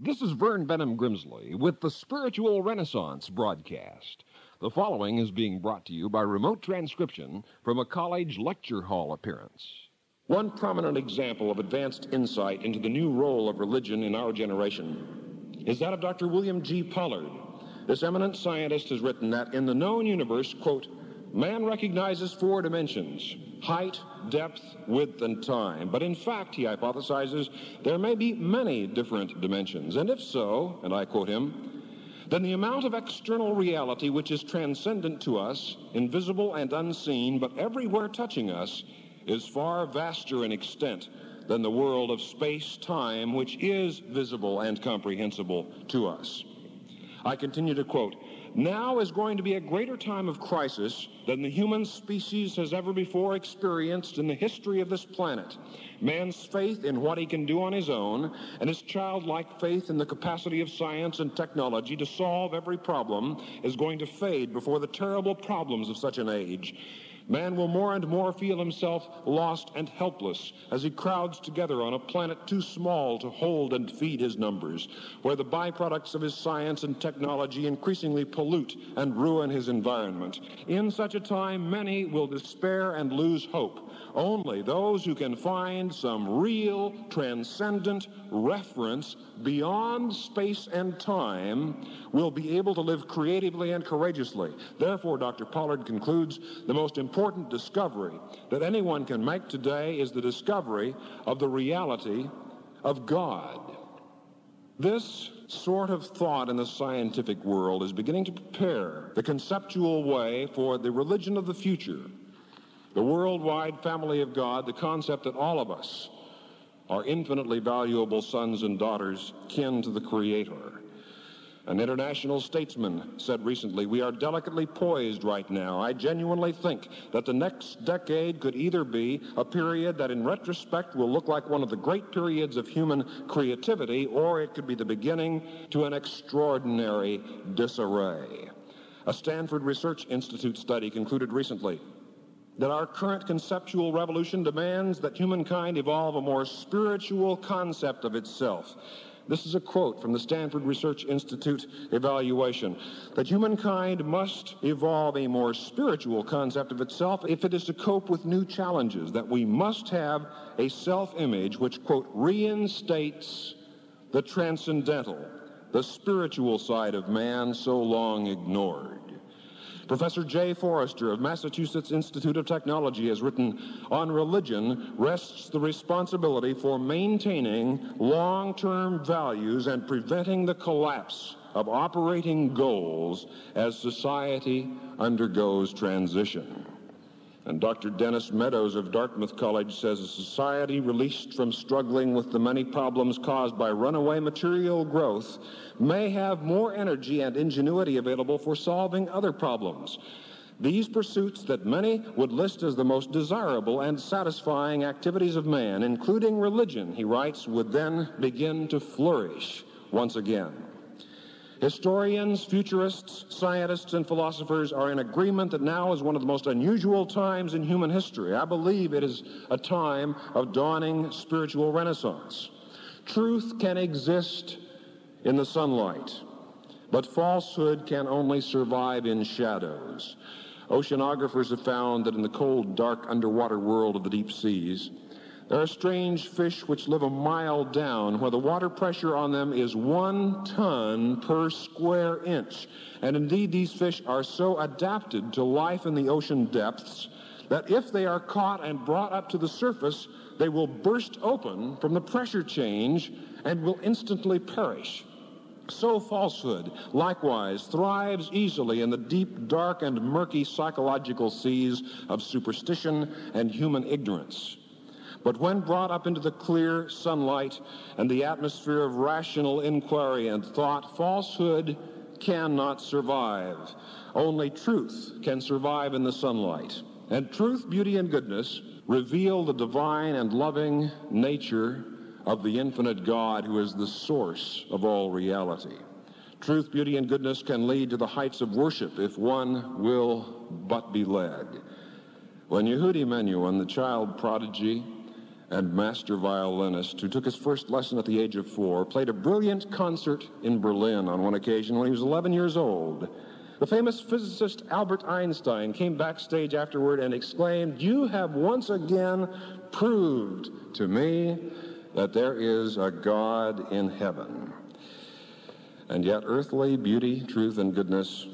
This is Vern Bennom Grimsley with the Spiritual Renaissance broadcast. The following is being brought to you by remote transcription from a college lecture hall appearance. One prominent example of advanced insight into the new role of religion in our generation is that of Dr. William G. Pollard. This eminent scientist has written that in the known universe, quote, Man recognizes four dimensions height, depth, width, and time. But in fact, he hypothesizes, there may be many different dimensions. And if so, and I quote him, then the amount of external reality which is transcendent to us, invisible and unseen, but everywhere touching us, is far vaster in extent than the world of space time, which is visible and comprehensible to us. I continue to quote, now is going to be a greater time of crisis than the human species has ever before experienced in the history of this planet. Man's faith in what he can do on his own and his childlike faith in the capacity of science and technology to solve every problem is going to fade before the terrible problems of such an age. Man will more and more feel himself lost and helpless as he crowds together on a planet too small to hold and feed his numbers, where the byproducts of his science and technology increasingly pollute and ruin his environment. In such a time, many will despair and lose hope. Only those who can find some real, transcendent reference beyond space and time will be able to live creatively and courageously. Therefore, Dr. Pollard concludes the most important discovery that anyone can make today is the discovery of the reality of God. This sort of thought in the scientific world is beginning to prepare the conceptual way for the religion of the future, the worldwide family of God, the concept that all of us are infinitely valuable sons and daughters kin to the Creator. An international statesman said recently, We are delicately poised right now. I genuinely think that the next decade could either be a period that in retrospect will look like one of the great periods of human creativity, or it could be the beginning to an extraordinary disarray. A Stanford Research Institute study concluded recently that our current conceptual revolution demands that humankind evolve a more spiritual concept of itself. This is a quote from the Stanford Research Institute evaluation that humankind must evolve a more spiritual concept of itself if it is to cope with new challenges, that we must have a self image which, quote, reinstates the transcendental, the spiritual side of man so long ignored. Professor Jay Forrester of Massachusetts Institute of Technology has written, On religion rests the responsibility for maintaining long term values and preventing the collapse of operating goals as society undergoes transition. And Dr. Dennis Meadows of Dartmouth College says a society released from struggling with the many problems caused by runaway material growth may have more energy and ingenuity available for solving other problems. These pursuits that many would list as the most desirable and satisfying activities of man, including religion, he writes, would then begin to flourish once again. Historians, futurists, scientists, and philosophers are in agreement that now is one of the most unusual times in human history. I believe it is a time of dawning spiritual renaissance. Truth can exist in the sunlight, but falsehood can only survive in shadows. Oceanographers have found that in the cold, dark underwater world of the deep seas, there are strange fish which live a mile down where the water pressure on them is one ton per square inch. And indeed, these fish are so adapted to life in the ocean depths that if they are caught and brought up to the surface, they will burst open from the pressure change and will instantly perish. So falsehood, likewise, thrives easily in the deep, dark, and murky psychological seas of superstition and human ignorance. But when brought up into the clear sunlight and the atmosphere of rational inquiry and thought, falsehood cannot survive. Only truth can survive in the sunlight. And truth, beauty, and goodness reveal the divine and loving nature of the infinite God who is the source of all reality. Truth, beauty, and goodness can lead to the heights of worship if one will but be led. When Yehudi Menuhin, the child prodigy, and master violinist who took his first lesson at the age of four, played a brilliant concert in Berlin on one occasion when he was 11 years old. The famous physicist Albert Einstein came backstage afterward and exclaimed, You have once again proved to me that there is a God in heaven. And yet, earthly beauty, truth, and goodness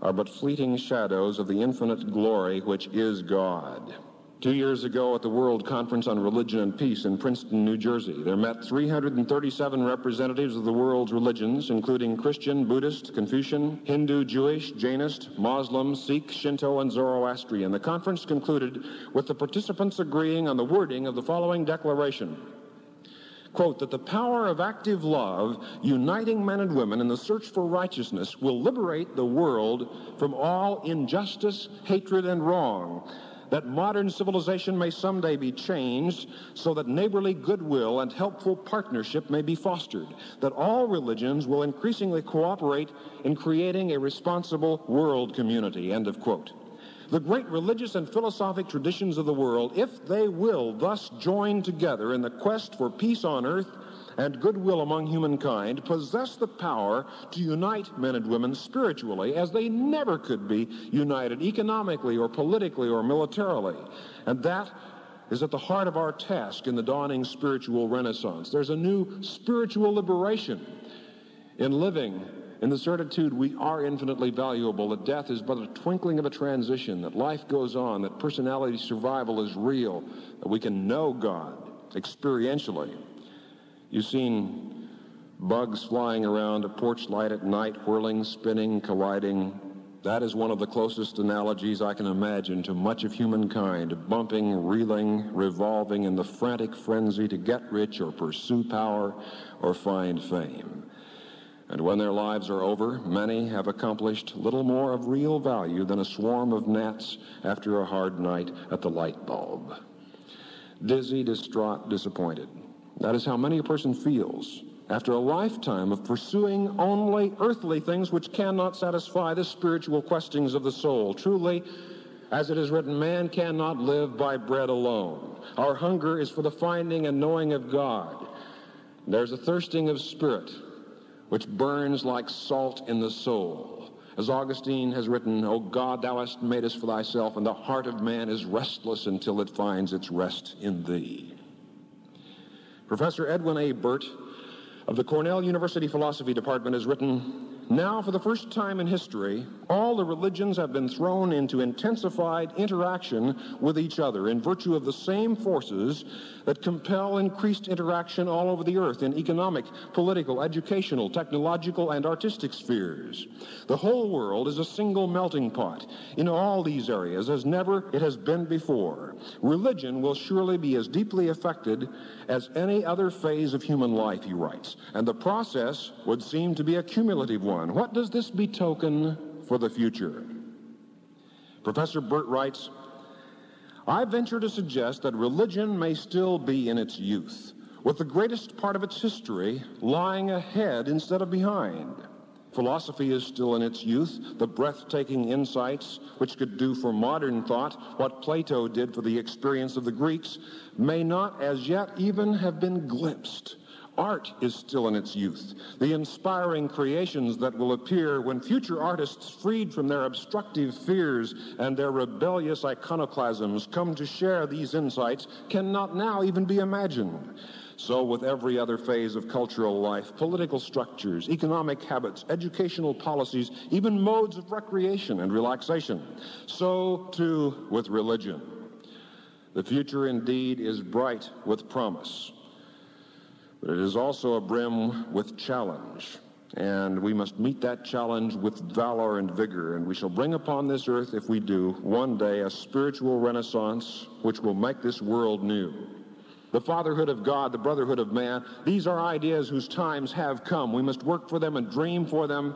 are but fleeting shadows of the infinite glory which is God. Two years ago at the World Conference on Religion and Peace in Princeton, New Jersey, there met 337 representatives of the world's religions, including Christian, Buddhist, Confucian, Hindu, Jewish, Jainist, Muslim, Sikh, Shinto, and Zoroastrian. The conference concluded with the participants agreeing on the wording of the following declaration quote, that the power of active love uniting men and women in the search for righteousness will liberate the world from all injustice, hatred, and wrong. That modern civilization may someday be changed so that neighborly goodwill and helpful partnership may be fostered. That all religions will increasingly cooperate in creating a responsible world community. End of quote. The great religious and philosophic traditions of the world, if they will thus join together in the quest for peace on earth and goodwill among humankind, possess the power to unite men and women spiritually as they never could be united economically or politically or militarily. And that is at the heart of our task in the dawning spiritual renaissance. There's a new spiritual liberation in living in the certitude we are infinitely valuable, that death is but a twinkling of a transition, that life goes on, that personality survival is real, that we can know God experientially. You've seen bugs flying around a porch light at night, whirling, spinning, colliding. That is one of the closest analogies I can imagine to much of humankind, bumping, reeling, revolving in the frantic frenzy to get rich or pursue power or find fame. And when their lives are over, many have accomplished little more of real value than a swarm of gnats after a hard night at the light bulb. Dizzy, distraught, disappointed. That is how many a person feels after a lifetime of pursuing only earthly things which cannot satisfy the spiritual questings of the soul. Truly, as it is written, man cannot live by bread alone. Our hunger is for the finding and knowing of God. There's a thirsting of spirit which burns like salt in the soul. As Augustine has written, O God, thou hast made us for thyself, and the heart of man is restless until it finds its rest in thee. Professor Edwin A. Burtt of the Cornell University Philosophy Department has written, now, for the first time in history, all the religions have been thrown into intensified interaction with each other in virtue of the same forces that compel increased interaction all over the earth in economic, political, educational, technological, and artistic spheres. The whole world is a single melting pot in all these areas as never it has been before. Religion will surely be as deeply affected as any other phase of human life, he writes, and the process would seem to be a cumulative one. What does this betoken for the future? Professor Burtt writes, I venture to suggest that religion may still be in its youth, with the greatest part of its history lying ahead instead of behind. Philosophy is still in its youth, the breathtaking insights which could do for modern thought what Plato did for the experience of the Greeks may not as yet even have been glimpsed. Art is still in its youth. The inspiring creations that will appear when future artists, freed from their obstructive fears and their rebellious iconoclasms, come to share these insights, cannot now even be imagined. So, with every other phase of cultural life, political structures, economic habits, educational policies, even modes of recreation and relaxation, so too with religion. The future indeed is bright with promise. But it is also a brim with challenge. And we must meet that challenge with valor and vigor. And we shall bring upon this earth, if we do, one day a spiritual renaissance which will make this world new. The fatherhood of God, the brotherhood of man, these are ideas whose times have come. We must work for them and dream for them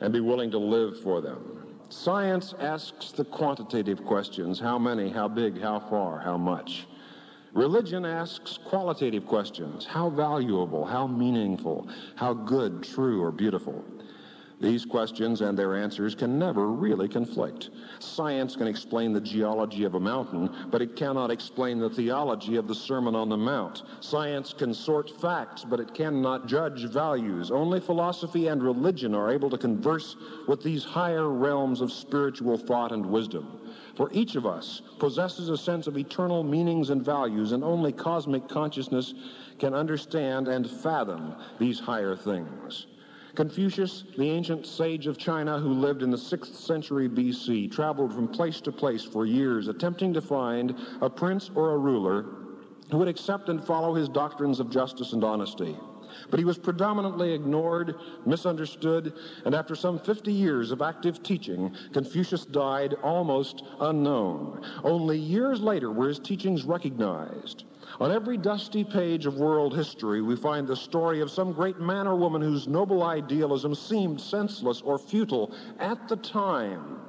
and be willing to live for them. Science asks the quantitative questions how many, how big, how far, how much. Religion asks qualitative questions how valuable, how meaningful, how good, true, or beautiful. These questions and their answers can never really conflict. Science can explain the geology of a mountain, but it cannot explain the theology of the Sermon on the Mount. Science can sort facts, but it cannot judge values. Only philosophy and religion are able to converse with these higher realms of spiritual thought and wisdom. For each of us possesses a sense of eternal meanings and values, and only cosmic consciousness can understand and fathom these higher things. Confucius, the ancient sage of China who lived in the 6th century BC, traveled from place to place for years, attempting to find a prince or a ruler who would accept and follow his doctrines of justice and honesty. But he was predominantly ignored, misunderstood, and after some 50 years of active teaching, Confucius died almost unknown. Only years later were his teachings recognized. On every dusty page of world history, we find the story of some great man or woman whose noble idealism seemed senseless or futile at the time,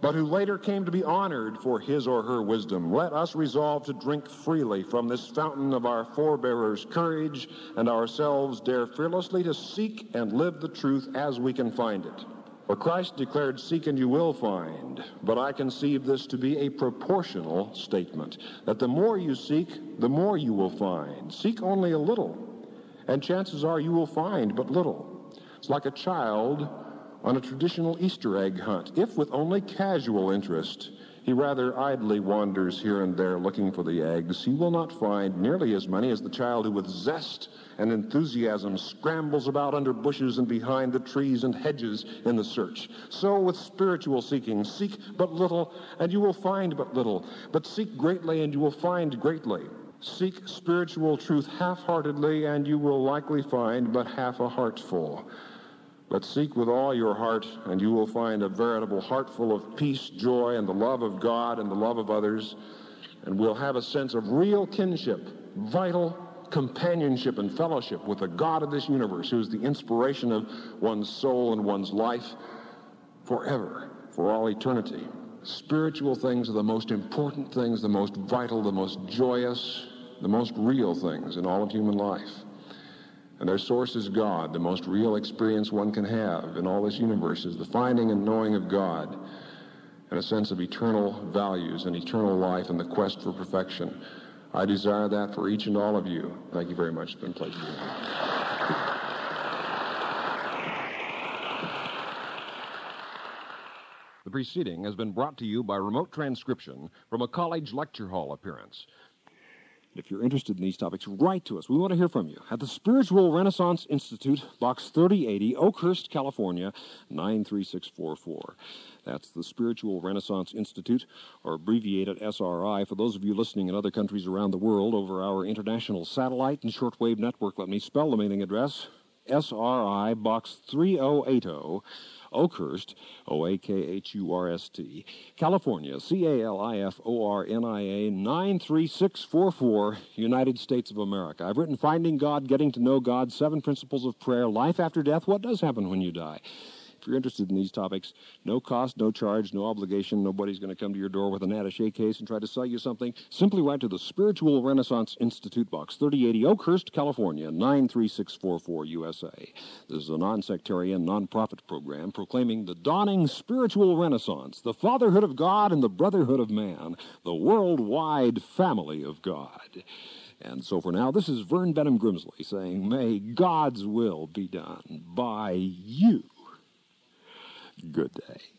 but who later came to be honored for his or her wisdom. Let us resolve to drink freely from this fountain of our forebearers' courage and ourselves dare fearlessly to seek and live the truth as we can find it. For Christ declared, Seek and you will find. But I conceive this to be a proportional statement that the more you seek, the more you will find. Seek only a little, and chances are you will find but little. It's like a child on a traditional Easter egg hunt. If with only casual interest, he rather idly wanders here and there looking for the eggs, he will not find nearly as many as the child who with zest and enthusiasm scrambles about under bushes and behind the trees and hedges in the search. So with spiritual seeking, seek but little and you will find but little, but seek greatly and you will find greatly. Seek spiritual truth half-heartedly and you will likely find but half a heartful. But seek with all your heart, and you will find a veritable heart full of peace, joy, and the love of God and the love of others. And we'll have a sense of real kinship, vital companionship and fellowship with the God of this universe, who is the inspiration of one's soul and one's life forever, for all eternity. Spiritual things are the most important things, the most vital, the most joyous, the most real things in all of human life. And their source is God. The most real experience one can have in all this universe is the finding and knowing of God and a sense of eternal values and eternal life and the quest for perfection. I desire that for each and all of you. Thank you very much. It's been a pleasure. The preceding has been brought to you by remote transcription from a college lecture hall appearance. If you're interested in these topics, write to us. We want to hear from you at the Spiritual Renaissance Institute, Box 3080, Oakhurst, California, 93644. That's the Spiritual Renaissance Institute, or abbreviated SRI. For those of you listening in other countries around the world over our international satellite and shortwave network, let me spell the mailing address SRI Box 3080. Oakhurst, O A K H U R S T, California, C A L I F O R N I A 93644, United States of America. I've written Finding God, Getting to Know God, Seven Principles of Prayer, Life After Death, What Does Happen When You Die. You're interested in these topics, no cost, no charge, no obligation. Nobody's going to come to your door with an attache case and try to sell you something. Simply write to the Spiritual Renaissance Institute Box, 3080 Oakhurst, California, 93644 USA. This is a non-sectarian, non-profit program proclaiming the dawning spiritual renaissance, the fatherhood of God and the brotherhood of man, the worldwide family of God. And so for now, this is Vern Bennom Grimsley saying, May God's will be done by you. Good day.